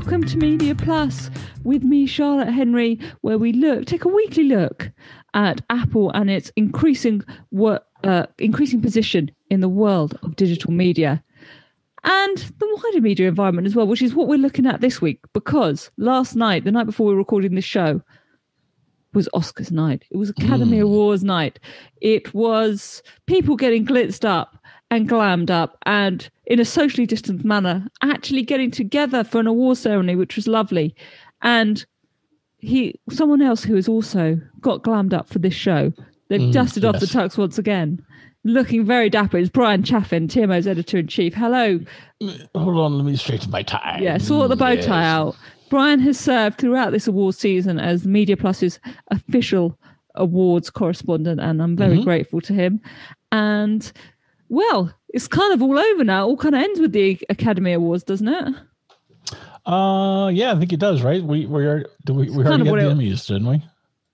welcome to Media Plus with me, Charlotte Henry, where we look, take a weekly look at Apple and its increasing work, uh, increasing position in the world of digital media and the wider media environment as well, which is what we're looking at this week. Because last night, the night before we were recording this show, was Oscars night. It was Academy Mm. Awards night. It was people getting glitzed up and glammed up and in a socially distant manner, actually getting together for an award ceremony, which was lovely. And he, someone else who has also got glammed up for this show, they've Mm, dusted off the yes. tux once again. Looking very dapper is Brian Chaffin, TMO's editor in chief. Hello. Hold on, let me straighten my tie. Yeah, sort the bow tie Yes. out. Brian has served throughout this award season as Media Plus's official awards correspondent, and I'm very Mhm. grateful to him. And well, it's kind of all over now. All kind of ends with the Academy Awards, doesn't it? Uh, yeah, I think it does, right? We we are do we we already got the Emmys, didn't we?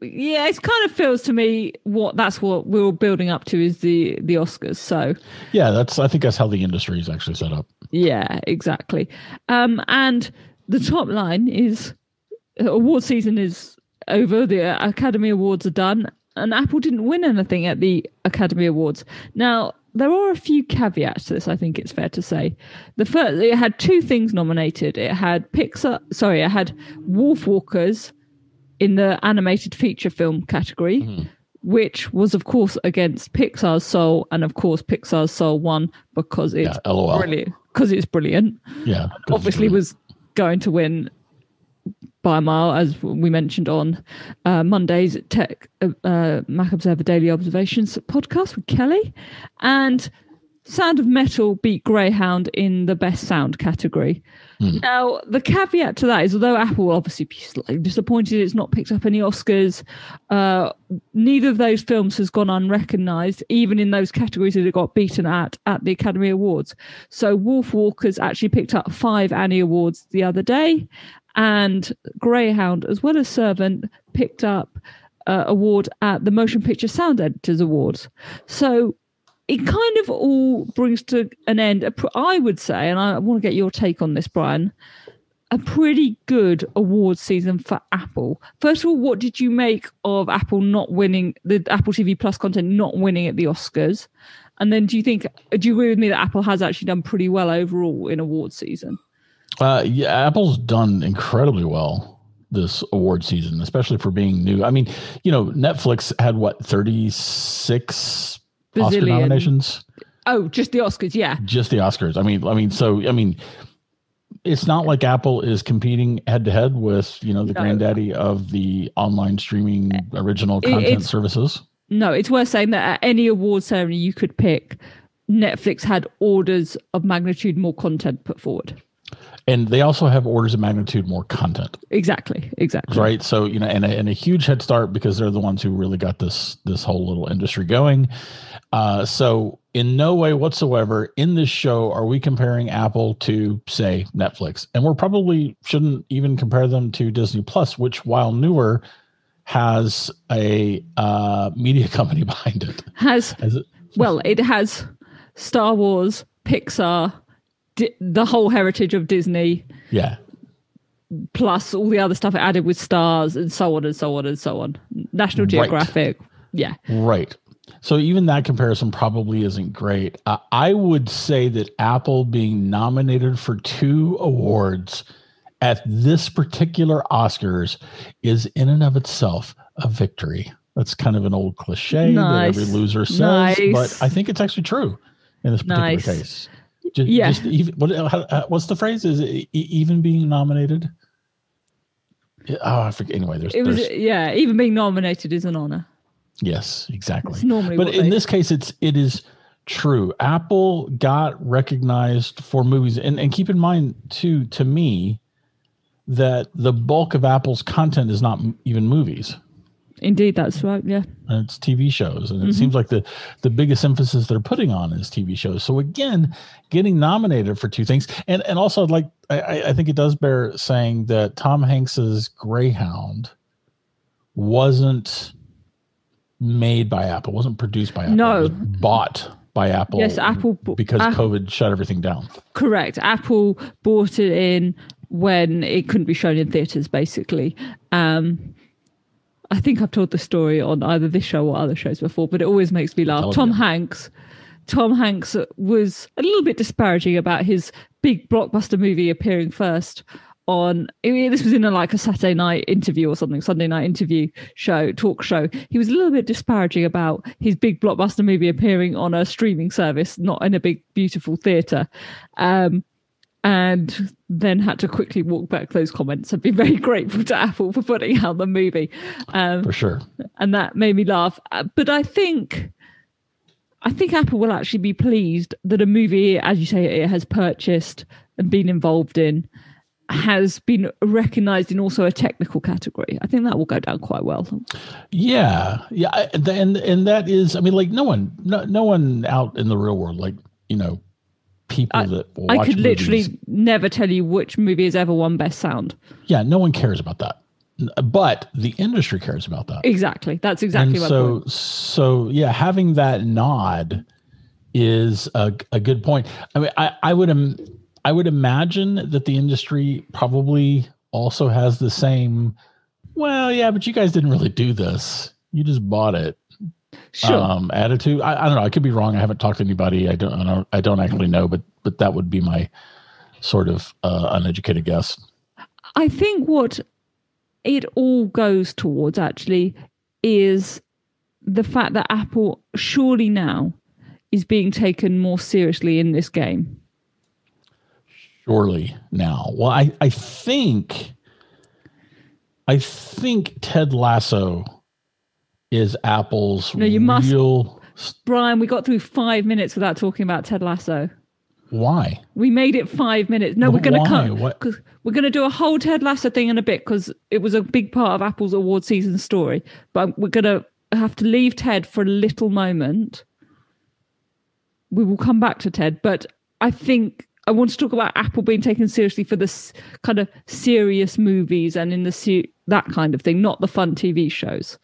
Yeah, it kind of feels to me what that's what we're building up to is the the Oscars. So Yeah, that's I think that's how the industry is actually set up. Yeah, exactly. Um, and the top line is uh, award season is over. The Academy Awards are done, and Apple didn't win anything at the Academy Awards. Now there are a few caveats to this. I think it's fair to say. The first, it had two things nominated. It had Pixar. Sorry, it had Wolfwalkers in the animated feature film category. Which was, of course, against Pixar's Soul, and of course, Pixar's Soul won because it's Yeah, brilliant. Because it's brilliant Yeah, obviously was going to win by a mile, as we mentioned on uh, Monday's Tech uh, uh, Mac Observer Daily Observations podcast with Kelly, and Sound of Metal beat Greyhound in the best sound category. Now, the caveat to that is, although Apple will obviously be slightly disappointed it's not picked up any Oscars, uh, neither of those films has gone unrecognised, even in those categories that it got beaten at at the Academy Awards. So, Wolfwalkers actually picked up five Annie Awards the other day, and Greyhound, as well as Servant, picked up uh, award at the Motion Picture Sound Editors Awards. So, it kind of all brings to an end, I would say, and I want to get your take on this, Brian, a pretty good award season for Apple. First of all, what did you make of Apple not winning the Apple TV Plus content not winning at the Oscars? And then do you think, do you agree with me that Apple has actually done pretty well overall in award season? Uh, yeah, Apple's done incredibly well this award season, especially for being new. I mean, you know, Netflix had what, 36 Bazillion. Oscar nominations. Oh, just the Oscars, yeah. Just the Oscars. I mean, I mean, so I mean, it's not like Apple is competing head to head with you know the no. granddaddy of the online streaming uh, original content it's, services. No, it's worth saying that at any award ceremony you could pick, Netflix had orders of magnitude more content put forward. And they also have orders of magnitude more content. Exactly, exactly. right? So you know and a, and a huge head start because they're the ones who really got this this whole little industry going. Uh so in no way whatsoever in this show are we comparing apple to say netflix. And we're probably shouldn't even compare them to disney plus which while newer has a uh media company behind it. Has Has it? well, it has Star Wars, Pixar, Di- the whole heritage of Disney, yeah plus all the other stuff it added with stars and so on and so on and so on. National Right. Geographic, yeah. Right. So even that comparison probably isn't great. Uh, I would say that Apple being nominated for two awards at this particular Oscars is in and of itself a victory. That's kind of an old cliche Nice. that every loser says, Nice. but I think it's actually true in this particular Nice. case. Just, Yeah. just even, what, uh, what's the phrase? Is it even being nominated? Oh, I forget. Anyway, there's, It was there's yeah, even being nominated is an honor. yes, exactly. It's normally but in they- this case it's it is true apple got recognized for movies and, and keep in mind too to me that the bulk of apple's content is not even movies Indeed, that's right. Yeah. and it's tv shows and it Mm-hmm. seems like the the biggest emphasis they're putting on is tv shows so again getting nominated for two things and and also I'd like i I- i think it does bear saying that tom hanks's greyhound wasn't made by apple wasn't produced by apple No. it was bought by apple Yes, Apple because Apple- covid shut everything down Correct. Apple bought it in when it couldn't be shown in theaters, basically. Um, I think I've told the story on either this show or other shows before, but it always makes me laugh. Tom again. Hanks. Tom Hanks was a little bit disparaging about his big blockbuster movie appearing first on this was in a, like a Saturday night interview or something, Sunday night interview show, talk show. He was a little bit disparaging about his big blockbuster movie appearing on a streaming service, not in a big beautiful theatre. Um, and then had to quickly walk back those comments and be very grateful to Apple for putting out the movie. Um, for sure. and that made me laugh. Uh, But I think, I think Apple will actually be pleased that a movie, as you say, it has purchased and been involved in, has been recognised in also a technical category. I think that will go down quite well. Yeah, yeah, and and that is, I mean, like no one, no, no one out in the real world, like you know, people I- that I could literally never tell you which movie has ever won Best Sound. yeah, no one cares about that, but the industry cares about that. Exactly, that's exactly and so point. so yeah having that nod is a, a good point i mean i i would im- i would imagine that the industry probably also has the same well yeah but you guys didn't really do this you just bought it Sure. um attitude I, I don't know i could be wrong i haven't talked to anybody i don't i don't, I don't actually know but but that would be my sort of uh, uneducated guess I think what it all goes towards actually is the fact that Apple surely now is being taken more seriously in this game. surely now. Well, I, I think I think Ted Lasso is Apple's No, you must- real Brian, we got through five minutes without talking about Ted Lasso. why? We made it five minutes. No, we're going to cut What- because we're going to do a whole Ted Lasso thing in a bit because it was a big part of Apple's award season story. But we're going to have to leave Ted for a little moment. We will come back to Ted, but I think I want to talk about Apple being taken seriously for this kind of serious movies and in the se- that kind of thing, not the fun TV shows.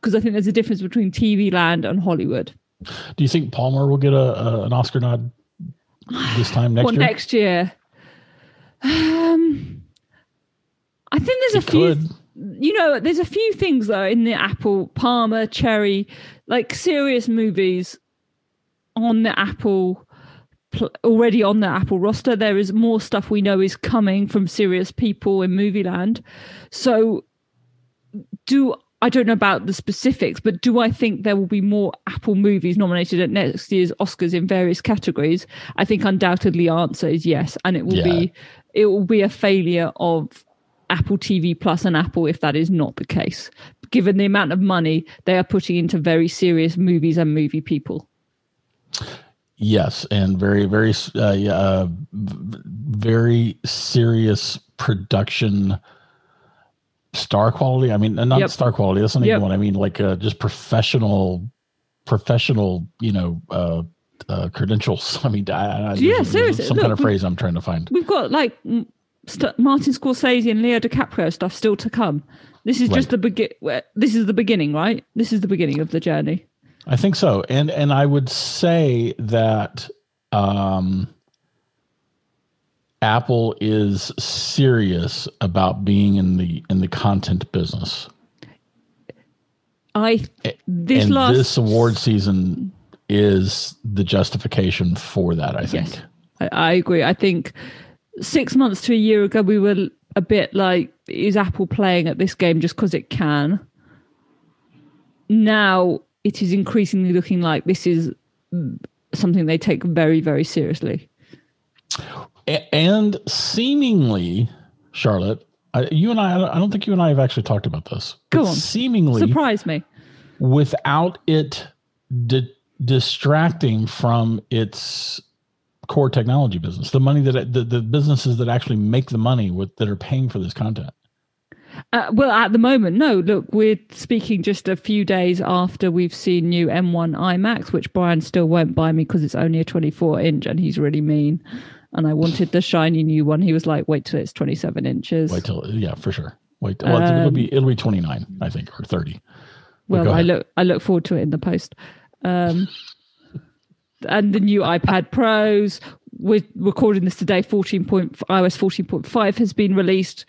Because I think there's a difference between TV land and Hollywood. Do you think Palmer will get a, a an Oscar nod this time next what year? next year? Um, I think there's a He few. could. You know, there's a few things though in the Apple Palmer Cherry, like serious movies on the Apple already on the Apple roster. There is more stuff we know is coming from serious people in movie land. So, do I don't know about the specifics, but do I think there will be more Apple movies nominated at next year's Oscars in various categories? I think undoubtedly answer is yes, and it will Yeah. be it will be a failure of Apple TV Plus and Apple if that is not the case, given the amount of money they are putting into very serious movies and movie people. Yes, and very very uh, yeah, uh, very serious production star quality. I mean, not Yep. star quality. That's not Yep. even what I mean. Like uh, just professional, professional. You know, uh, uh, credentials. I mean, I, I, Yeah, seriously. Some kind of phrase I'm trying to find. We've got like st- Martin Scorsese and Leo DiCaprio stuff still to come. This is just the begin. This is the beginning, right? This is the beginning of the journey. I think so, and and I would say that um, Apple is serious about being in the in the content business. I this and last this award season is the justification for that. I think. Yes, I, I agree. I think six months to a year ago, we were a bit like, is Apple playing at this game just because it can? Now it is increasingly looking like this is something they take very, very seriously. A- and seemingly, Charlotte, I, you and I, I don't think you and I have actually talked about this. Go on. Seemingly, Surprise me. without it di- distracting from its core technology business, the money that the, the businesses that actually make the money with that are paying for this content. Uh, well, at the moment, no. Look, we're speaking just a few days after we've seen new M1 iMacs, which Brian still won't buy me because it's only a 24 inch and he's really mean. And I wanted the shiny new one. He was like, wait till it's 27 inches. Wait till yeah, for sure. Wait, well, it'll be it'll be twenty nine, I think, or thirty. well, I look I look forward to it in the post. Um, and the new iPad Pros. we're recording this today, 14. Point, iOS 14.5 has been released.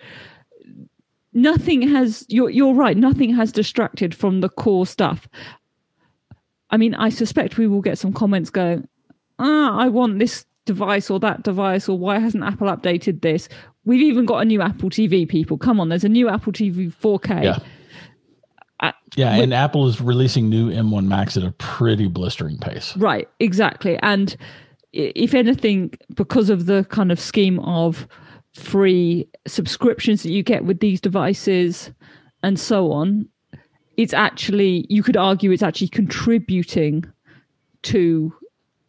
Nothing has. You're you're right. Nothing has distracted from the core stuff. I mean, I suspect we will get some comments going, ah, I want this device or that device, or why hasn't Apple updated this? We've even got a new Apple TV, people. Come on, there's a new Apple TV 4K. Yeah. Uh, yeah, and Apple is releasing new M1 Max at a pretty blistering pace. Right, exactly. And if anything, because of the kind of scheme of free subscriptions that you get with these devices and so on, it's actually, you could argue it's actually contributing to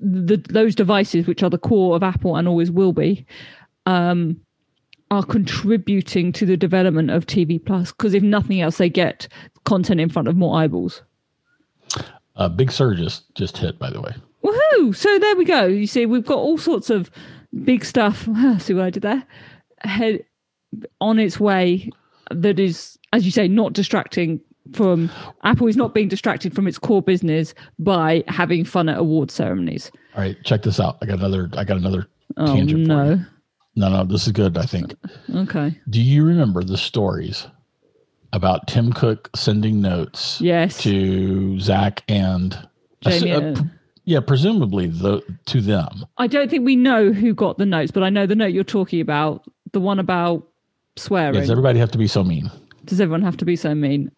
the those devices, which are the core of Apple and always will be, um, are contributing to the development of TV Plus. Because if nothing else, they get content in front of more eyeballs. A big surge just, just hit, by the way. Woohoo! So there we go. You see, we've got all sorts of big stuff. See what I did there? Head on its way. That is, as you say, not distracting from Apple is not being distracted from its core business by having fun at award ceremonies. All right, check this out. I got another. I got another Oh tangent. for no. you. No, no, this is good. I think. Okay. Do you remember the stories about Tim Cook sending notes Yes. to Zach and Jamie, uh, uh, p- yeah, presumably the to them. I don't think we know who got the notes, but I know the note you're talking about, the one about swearing. Does everybody have to be so mean? Does everyone have to be so mean?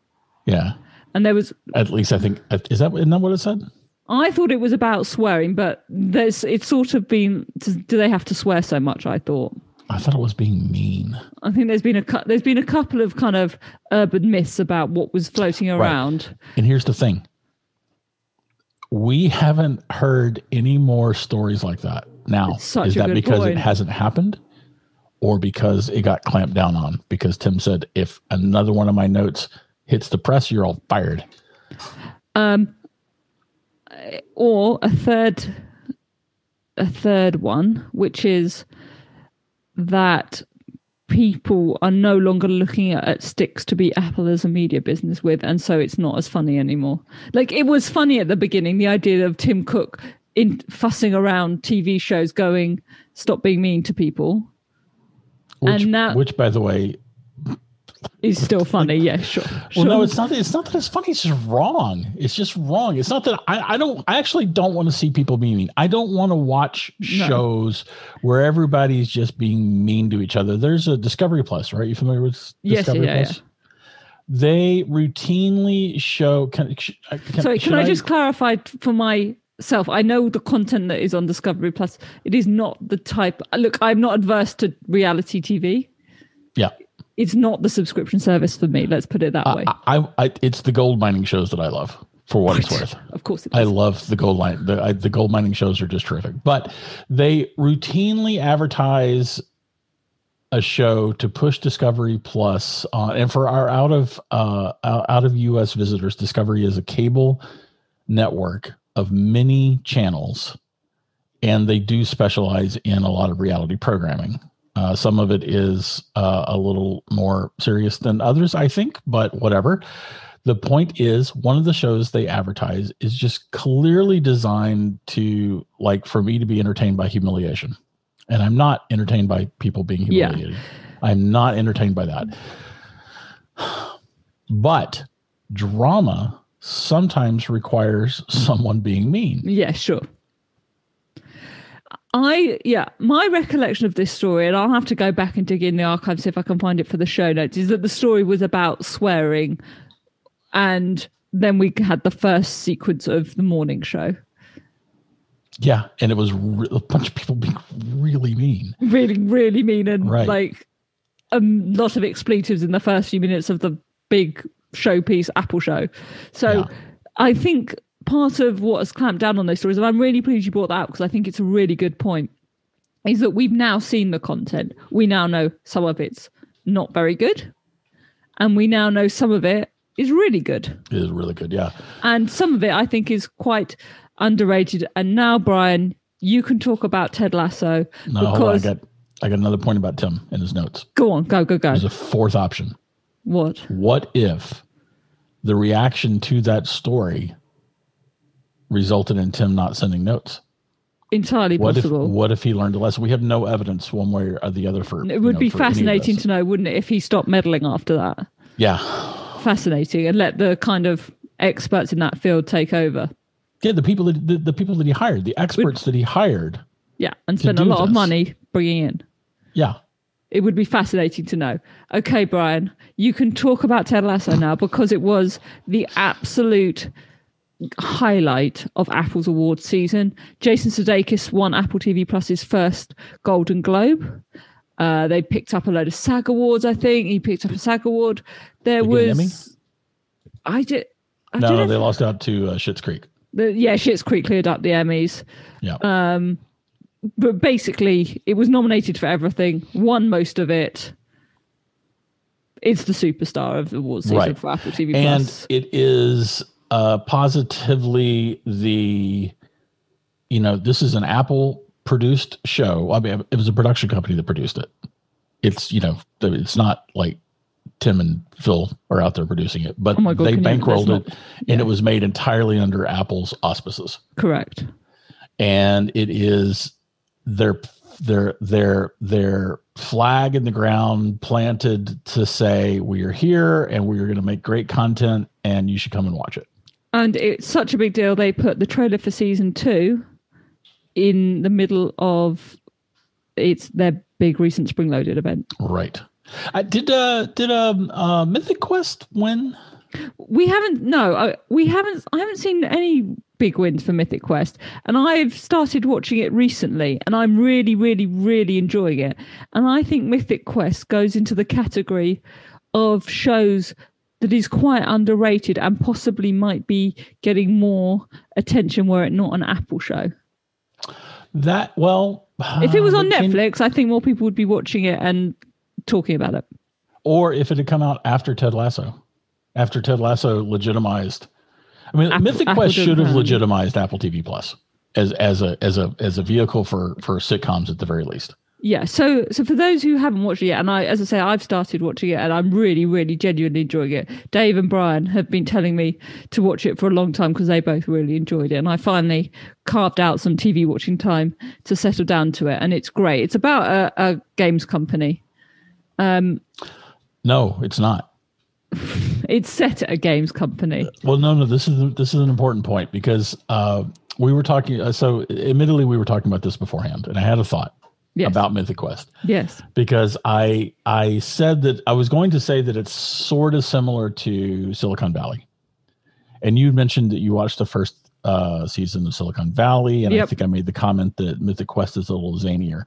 Yeah, And there was at least I think is that isn't that what it said? I thought it was about swearing, but there's it's sort of been do they have to swear so much, I thought. I thought it was being mean. I think there's been a there's been a couple of kind of urban myths about what was floating around. And here's the thing. We haven't heard any more stories like that. Now, is that because point. it hasn't happened or because it got clamped down on? Because Tim said, if another one of my notes hits the press, you're all fired. Um, or a third, a third one, which is that people are no longer looking at, at sticks to be Apple as a media business with, and so it's not as funny anymore. Like it was funny at the beginning, the idea of Tim Cook in fussing around TV shows, going stop being mean to people, Which, And now- which by the way, is still funny. Yeah, sure. well, no, it's not. It's not that it's funny. It's just wrong. It's just wrong. It's not that I, I don't. I actually don't want to see people being mean. I don't want to watch No. shows where everybody's just being mean to each other. There's a Discovery Plus, right? You familiar with Yes, Discovery yeah, Plus? They routinely show. Can, uh, can, Sorry, can I, just clarify for myself? I know the content that is on Discovery Plus. It is not the type. Look, I'm not adverse to reality TV. It's not the subscription service for me. Let's put it that way. I, I, I. It's the gold mining shows that I love. For what it's worth. of course, it I love the gold line. The I, the gold mining shows are just terrific. But they routinely advertise a show to push Discovery Plus on, and for our out of uh, out of U.S. visitors, Discovery is a cable network of many channels, and they do specialize in a lot of reality programming. Uh, some of it is uh, a little more serious than others, I think, but whatever. The point is, one of the shows they advertise is just clearly designed to, like, for me to be entertained by humiliation. And I'm not entertained by people being Yeah. humiliated. I'm not entertained by that. But drama sometimes requires someone being mean. Yeah, sure. I yeah, my recollection of this story, and I'll have to go back and dig in the archives see if I can find it for the show notes, is that the story was about swearing, and then we had the first sequence of the morning show. Yeah. And it was re- a bunch of people being really mean. Really, really mean and Right. like um, a lot of expletives in the first few minutes of the big showpiece Apple show. So Yeah. I think part of what has clamped down on those stories, and I'm really pleased you brought that up because I think it's a really good point, is that we've now seen the content. We now know some of it's not very good, and we now know some of it is really good. It is really good. Yeah. And some of it I think is quite underrated. And now, Brian, you can talk about Ted Lasso No, on. I got, I got another point about Tim in his notes. go on, go, go, go. There's a fourth option. What? What if the reaction to that story resulted in Tim not sending notes? entirely What if possible. what if he learned a lesson? We have no evidence one way or the other for. it would be fascinating To, know, wouldn't it, if he stopped meddling after that? yeah, Fascinating, and let the kind of experts in that field take over. yeah. The people that the, the people that he hired, the experts that he hired. Yeah, and spend a lot of money bringing in. Yeah, It would be fascinating to know. Okay, Brian, you can talk about Ted Lasso now because it was the absolute highlight of Apple's award season. Jason Sudeikis won Apple TV Plus's first Golden Globe. Uh, they picked up a load of SAG awards. I think he picked up a SAG award. There They get an Emmy? was. I did. I no, they lost out to uh, Schitt's Creek. the, yeah, Schitt's Creek cleared up the Emmys. Yeah, Um, but basically, it was nominated for everything, won most of it. It's the superstar of the awards season Right. for Apple TV and Plus. it is uh, positively the, you know, this is an Apple produced show. I mean, it was a production company that produced it. It's you know, it's not like Tim and Phil are out there producing it, but Oh God, they can you- bankrolled it, not- and it was made entirely under Apple's auspices. Correct. and it is their their their their flag in the ground planted to say we are here and we are going to make great content and you should come and watch it. And it's such a big deal. They put the trailer for season two in the middle of it's their big recent spring loaded event. Right. I did uh did um uh Mythic Quest win? We haven't no, uh, we haven't. I haven't seen any big wins for Mythic Quest, and I've started watching it recently, and I'm really, really, really enjoying it. And I think Mythic Quest goes into the category of shows that is quite underrated and possibly might be getting more attention were it not an Apple show. That well If it was on Netflix, I think more people would be watching it and talking about it. or if it had come out after Ted Lasso. After Ted Lasso legitimized I mean Apple- Mythic Apple Quest should have have- legitimized Apple TV Plus as as a as a as a vehicle for for sitcoms at the very least. Yeah, so so for those who haven't watched it yet, and I, as I say, I've started watching it, and I'm really, really genuinely enjoying it. Dave and Brian have been telling me to watch it for a long time because they both really enjoyed it, and I finally carved out some TV watching time to settle down to it, and it's great. It's about a, a games company. Um, No, it's not. it's set at a games company. Well, no, no. This is this is an important point because uh, we were talking. Uh, so, admittedly, we were talking about this beforehand, and I had a thought Yes, about Mythic Quest yes, because I I said that I was going to say that it's sort of similar to Silicon Valley, and you mentioned that you watched the first uh, season of Silicon Valley, and I think I made the comment that Mythic Quest is a little zanier.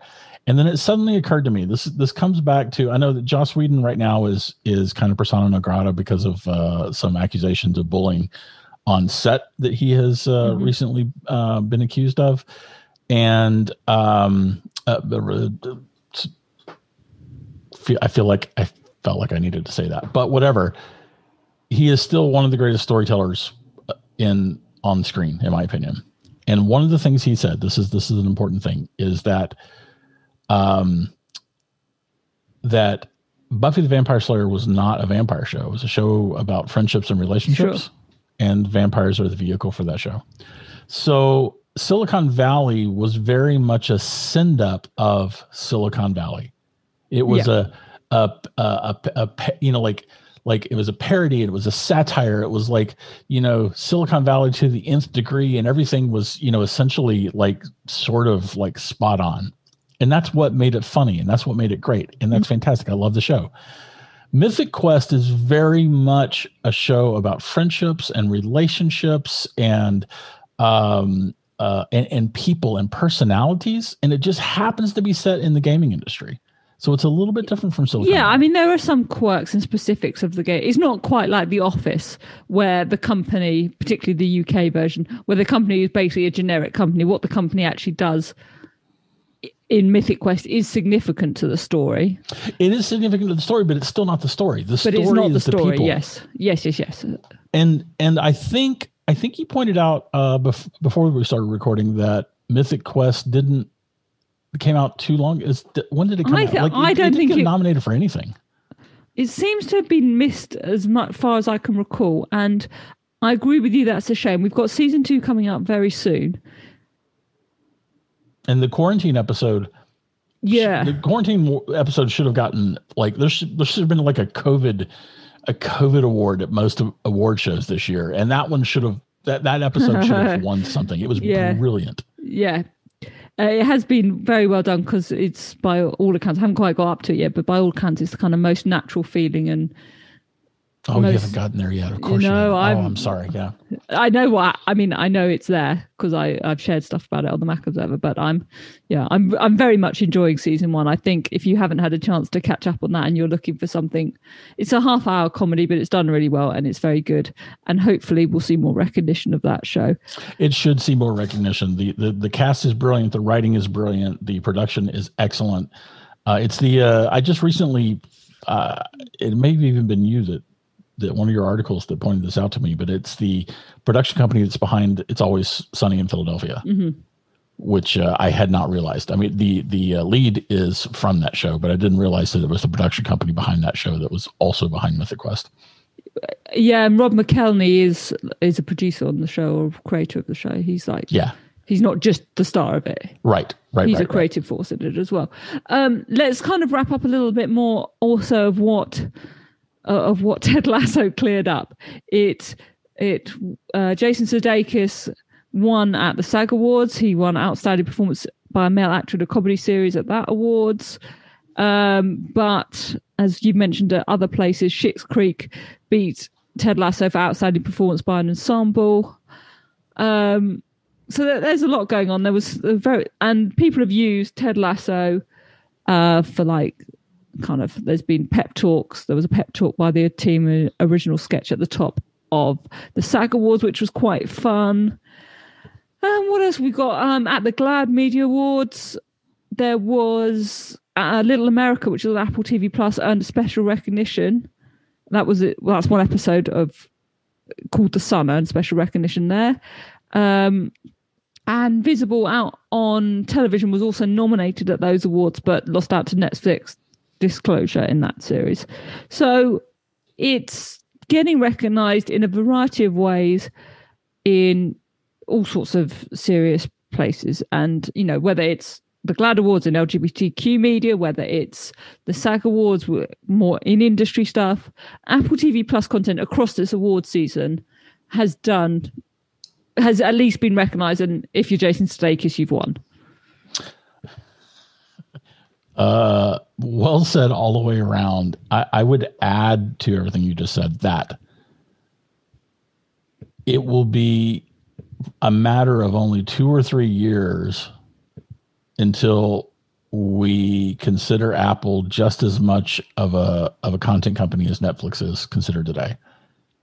And then it suddenly occurred to me this this comes back to I know that Joss Whedon right now is is kind of persona non grata because of uh, some accusations of bullying on set that he has uh, Mhm. recently uh, been accused of, and um, uh, I feel like I felt like I needed to say that, but whatever. He is still one of the greatest storytellers uh, in on screen, in my opinion. And one of the things he said, this is this is an important thing, is that um that Buffy the Vampire Slayer was not a vampire show. It was a show about friendships and relationships, Sure. and vampires are the vehicle for that show. So Silicon Valley was very much a send up of Silicon Valley. It was a, a, a, a, a, you know, like, like it was a parody. It was a satire. It was like, you know, Silicon Valley to the nth degree and everything was, you know, essentially like sort of like spot on. And that's what made it funny. And that's what made it great. And that's fantastic. I love the show. Mythic Quest is very much a show about friendships and relationships and um uh and, and people and personalities and it just happens to be set in the gaming industry so it's a little bit different from silicon Yeah, I mean, there are some quirks and specifics of the game. It's not quite like The Office, where the company, particularly the UK version, where the company is basically a generic company. What the company actually does in Mythic Quest is significant to the story, it is significant to the story but it's still not the story the but story it's not the is the story. people yes, yes, yes, yes. and and i think i think you pointed out uh bef- before we started recording that mythic quest didn't came out too long is when did it come I out like, I it, don't it didn't think get it- nominated for anything It seems to have been missed as much far as I can recall, and I agree with you. That's a shame. We've got season two coming up very soon. And the quarantine episode, Yeah. the quarantine episode should have gotten like there should there should have been like a COVID a COVID award at most of award shows this year, and that one should have that that episode should have won something. It was Yeah. brilliant. Yeah. Uh, it has been very well done because it's by all accounts. I haven't quite got up to it yet, but by all accounts, it's the kind of most natural feeling. And Oh, Most- you haven't gotten there yet. Of course, you, know, haven't. I'm- oh, I'm sorry. Yeah, I know what I mean. I know it's there because I I've shared stuff about it on the Mac Observer. But I'm, yeah, I'm I'm very much enjoying season one. I think if you haven't had a chance to catch up on that and you're looking for something, it's a half hour comedy, but it's done really well and it's very good. And hopefully we'll see more recognition of that show. it should see more recognition. the the The cast is brilliant. The writing is brilliant. The production is excellent. Uh, it's the uh, I just recently, uh, it may have even been you that that one of your articles that pointed this out to me, but it's the production company that's behind It's Always Sunny in Philadelphia, which uh, I had not realized. I mean, the the uh, lead is from that show, but I didn't realize that it was the production company behind that show that was also behind Mythic Quest. Yeah, and Rob McElhenney is is a producer on the show or creator of the show. He's like, Yeah, he's not just the star of it. right, right, he's right, a creative force in it as well. Um, let's kind of wrap up a little bit more also of what of what Ted Lasso cleared up. It it uh, Jason Sudeikis won at the SAG Awards. He won Outstanding Performance by a Male Actor in a Comedy Series at that awards. Um, but as you mentioned at other places, Schitt's Creek beat Ted Lasso for Outstanding Performance by an Ensemble. Um, so there, there's a lot going on. There was very and people have used Ted Lasso uh, for like kind of. There's been pep talks. There was a pep talk by the team uh, original sketch at the top of the SAG Awards, which was quite fun. And what else we got? Um, at the GLAAD Media Awards, there was uh, Little America, which is on Apple TV Plus, earned a special recognition. That was it. Well, that's one episode of called The Sun earned special recognition there. Um, and Visible out on television was also nominated at those awards, but lost out to Netflix disclosure in that series. So it's getting recognized in a variety of ways in all sorts of serious places. And, you know, whether it's the GLAAD Awards in LGBTQ media, whether it's the SAG Awards, more in industry stuff, Apple TV Plus content across this award season has done, has at least been recognized. And if you're Jason Sudeikis, you've won. Uh, well said all the way around. I, I would add to everything you just said that it will be a matter of only two or three years until we consider Apple just as much of a of a content company as Netflix is considered today.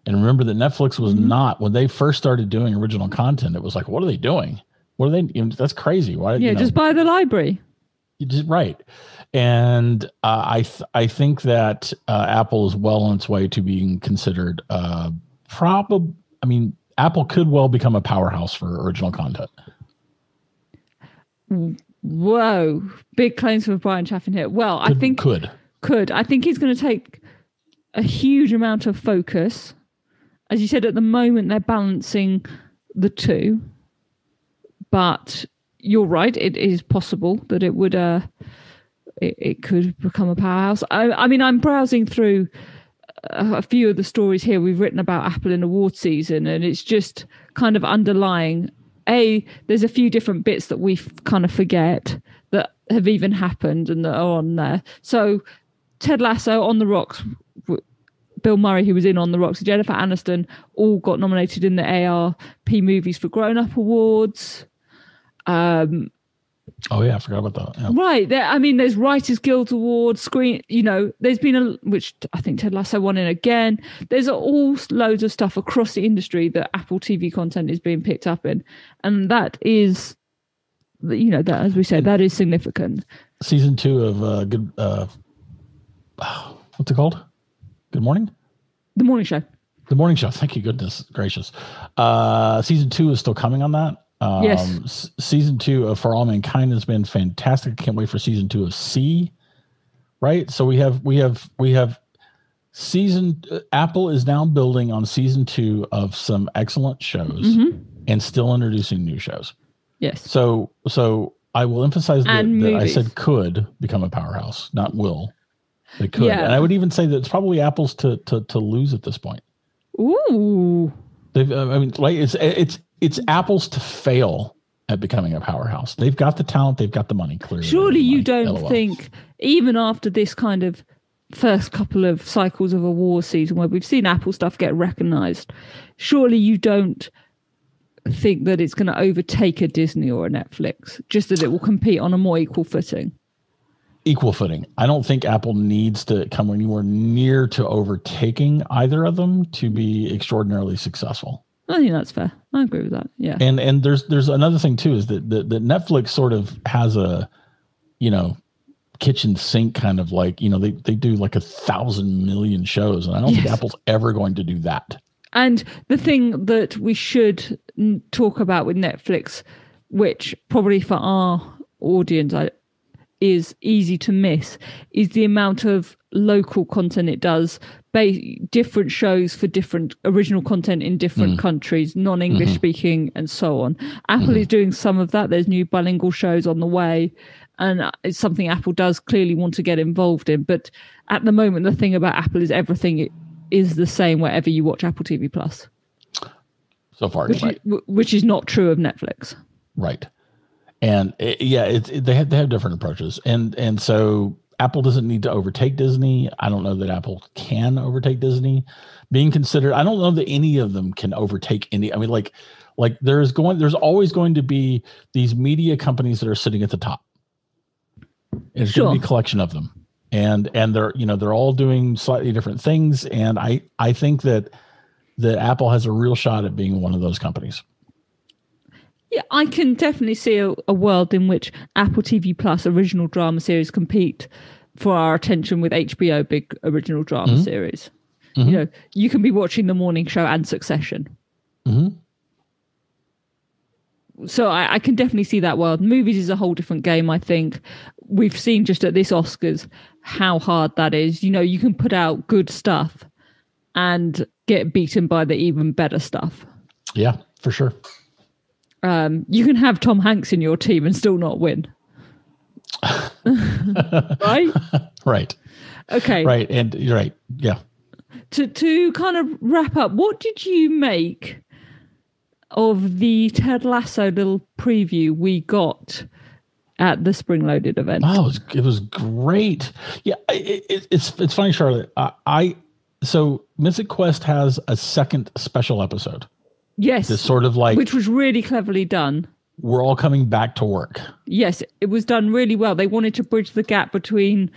And remember that Netflix was mm-hmm. not when they first started doing original content. It was like, what are they doing? What are they? You know, that's crazy. Why? Yeah, you know, just buy the library. Right. And uh, I th- I think that uh, Apple is well on its way to being considered uh, probably. I mean, Apple could well become a powerhouse for original content. Whoa, big claims for Brian Chaffin here. Well, I think could could. I think he's going to take a huge amount of focus. As you said, at the moment they're balancing the two, but you're right. It is possible that it would. Uh, it, it could become a powerhouse. I, I mean, I'm browsing through a, a few of the stories here we've written about Apple in award season, and it's just kind of underlying. A, there's a few different bits that we kind of forget that have even happened and that are on there. So Ted Lasso, On the Rocks, Bill Murray, who was in On the Rocks, Jennifer Aniston, all got nominated in the AARP Movies for Grown Up Awards. Um, oh yeah, I forgot about that. Yeah. right there, I mean, there's Writers Guild Awards, screen. You know, there's been a which I think Ted Lasso won in again. There's all loads of stuff across the industry that Apple TV content is being picked up in, and that is, you know, that as we said, that is significant. Season two of uh, good. Uh, what's it called? Good morning. The Morning Show. The morning show. Thank you, goodness gracious. Uh, season two is still coming on that. Um, Yes. season two of For All Mankind has been fantastic. Can't wait for season two of See. Right. So we have we have we have season. Uh, Apple is now building on season two of some excellent shows Mhm. and still introducing new shows. Yes. So so I will emphasize that, that I said could become a powerhouse, not will. They could, Yeah. and I would even say that it's probably Apple's to to to lose at this point. Ooh. They've, uh, I mean, like it's it's it's Apple's to fail at becoming a powerhouse. They've got the talent, they've got the money. Clearly, Surely you money. don't LOL. think, even after this kind of first couple of cycles of a war season where we've seen Apple stuff get recognized, surely you don't think that it's going to overtake a Disney or a Netflix, just that it will compete on a more equal footing. Equal footing. I don't think Apple needs to come anywhere near to overtaking either of them to be extraordinarily successful. I think that's fair. I agree with that. Yeah. And and there's there's another thing too is that that, that Netflix sort of has a you know kitchen sink kind of like you know they they do like a thousand million shows and I don't think Apple's ever going to do that. And the thing that we should talk about with Netflix, which probably for our audience I, is easy to miss, is the amount of local content it does. Ba- different shows for different original content in different mm. countries, non-English mm-hmm. speaking, and so on. Apple mm-hmm. is doing some of that. There's new bilingual shows on the way, and uh, it's something Apple does clearly want to get involved in. But at the moment, the thing about Apple is everything is the same wherever you watch Apple TV Plus, So far, which, is, which is not true of Netflix. Right. And it, yeah, it, it- they have they have different approaches, and and so Apple doesn't need to overtake Disney. I don't know that Apple can overtake Disney. Being considered, I don't know that any of them can overtake any. I mean, like like there's going there's always going to be these media companies that are sitting at the top. It's going to be a collection of them, and and they're you know they're all doing slightly different things, and I I think that that Apple has a real shot at being one of those companies. Yeah, I can definitely see a, a world in which Apple TV Plus original drama series compete for our attention with HBO big original drama series. You know, you can be watching the morning show and Succession. Mhm. So I, I can definitely see that world. Movies is a whole different game. I think we've seen just at this Oscars how hard that is. You know, you can put out good stuff and get beaten by the even better stuff. Yeah, for sure. Um, you can have Tom Hanks in your team and still not win. right? Right. Okay. Right. And you're right. Yeah. To to kind of wrap up, what did you make of the Ted Lasso little preview we got at the Spring Loaded event? Oh, it was, it was great. Yeah. It, it, it's, it's funny, Charlotte. I, I, so Mythic Quest has a second special episode. Yes. This sort of like, which was really cleverly done. we're all coming back to work. Yes, it was done really well. They wanted to bridge the gap between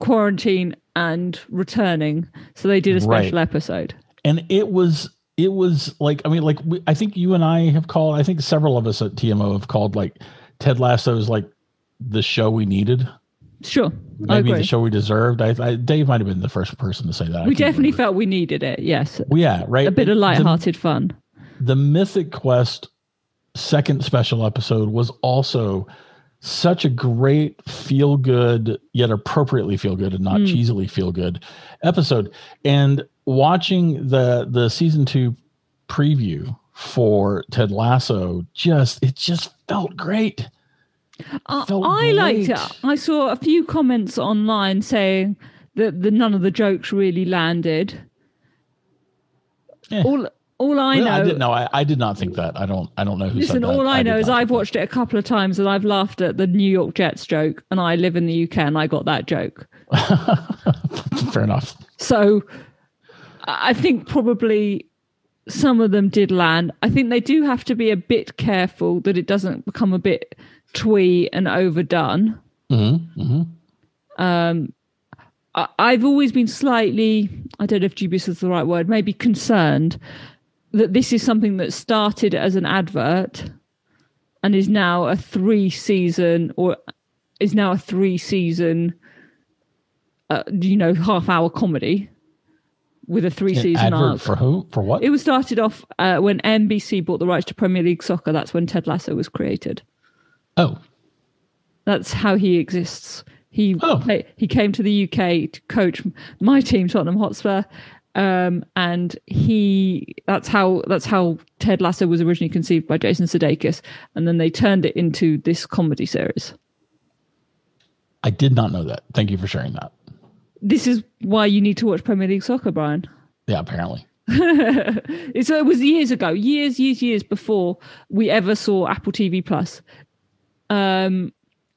quarantine and returning, so they did a special Right. episode. And it was, it was like, I mean, like, we, I think you and I have called, I think several of us at TMO have called like Ted Lasso's like the show we needed. Sure, I Maybe the show we deserved. I, I Dave might have been the first person to say that. We definitely remember. felt we needed it. Yes, Well, yeah, right. a bit of The- light-hearted fun. The Mythic Quest second special episode was also such a great feel good yet appropriately feel good and not cheesily feel good episode and watching the the season 2 preview for Ted Lasso just it just felt great I, felt I liked it. I saw a few comments online saying that the none of the jokes really landed. Eh. All all I know, I didn't know I, I did not think that I don't I don't know who listen, said that. all I, did know is I've watched it a couple of times and I've laughed at the New York Jets joke, and I live in the UK and I got that joke. fair enough So I I think probably some of them did land. I think they do have to be a bit careful that it doesn't become a bit twee and overdone. hmm hmm I- I've always been slightly, I don't know if dubious is the right word, maybe concerned that this is something that started as an advert and is now a three season or is now a three season, uh, you know, half hour comedy with a three season advert arc. for who for what It was started off uh, when NBC bought the rights to Premier League soccer. That's when Ted Lasso was created. oh That's how he exists. He Oh. play, he came to the UK to coach my team, Tottenham Hotspur, Um, and he that's how that's how Ted Lasso was originally conceived by Jason Sudeikis, and then they turned it into this comedy series. I did not know that. Thank you for sharing that. This is why you need to watch Premier League soccer, Brian. Yeah, apparently. so it was years ago, years, years, years before we ever saw Apple TV Plus. Um,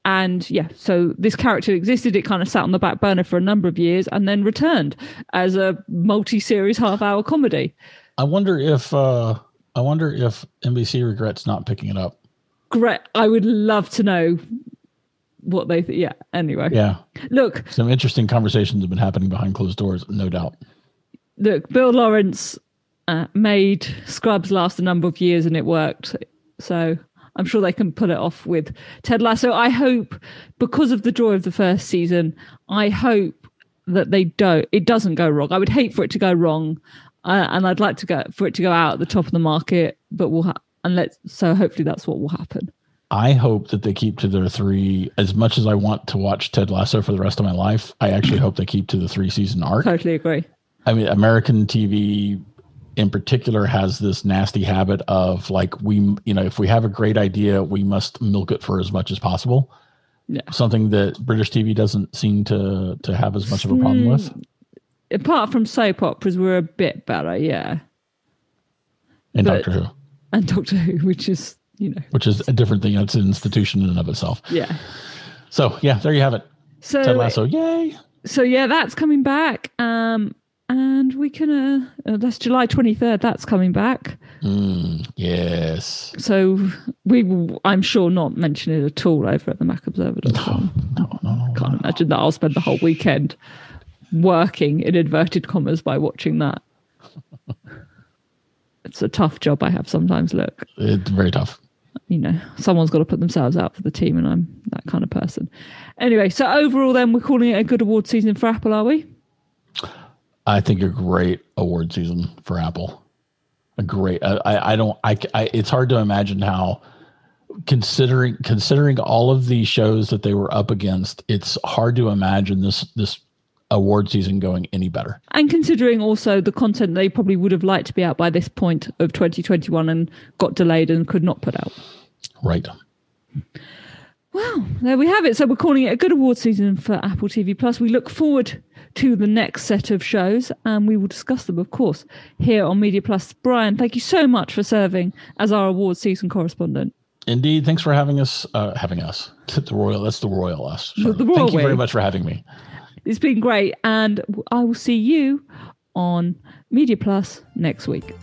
and yeah, so this character existed. It kind of sat on the back burner for a number of years and then returned as a multi-series half-hour comedy. I wonder if uh, I wonder if NBC regrets not picking it up. Great. I would love to know what they th- yeah anyway Yeah, look some interesting conversations have been happening behind closed doors, no doubt. look bill lawrence uh, made scrubs last a number of years and it worked so i'm sure they can pull it off with ted lasso i hope because of the joy of the first season i hope that they don't it doesn't go wrong i would hate for it to go wrong uh, and i'd like to go for it to go out at the top of the market but we'll ha- and let's so hopefully that's what will happen I hope that they keep to their three. As much as I want to watch Ted Lasso for the rest of my life, I actually hope they keep to the three season arc. totally agree I mean, American TV in particular has this nasty habit of like we, you know, if we have a great idea, we must milk it for as much as possible. Yeah. Something that British TV doesn't seem to to have as much of a problem with. apart from soap operas we're a bit better yeah And But- Doctor Who, and doctor who which is you know which is a different thing. It's an institution in and of itself. yeah So yeah, there you have it. so Ted Lasso, yay! so yeah that's coming back um and we can uh, uh that's july 23rd that's coming back Mm, yes. so we will i'm sure not mention it at all over at the macobserver.com No, no, no. can't imagine that i'll spend the whole weekend working in inverted commas by watching that it's a tough job i have sometimes look It's very tough. you know, someone's got to put themselves out for the team, and I'm that kind of person. Anyway, so overall, then we're calling it a good award season for Apple, are we? I think a great award season for Apple. A great. I, I, I don't. I, I. It's hard to imagine how, considering considering all of the shows that they were up against, it's hard to imagine this this award season going any better. And considering also the content they probably would have liked to be out by this point of 2021 and got delayed and could not put out. Right. Well, there we have it. So we're calling it a good award season for Apple TV Plus. We look forward to the next set of shows and we will discuss them, of course, here on Media Plus. Brian, thank you so much for serving as our award season correspondent. Indeed. Thanks for having us. Uh, having us. The royal. That's the royal us. The- the Thank royal you very much for having me. It's been great, and I will see you on Media Plus next week.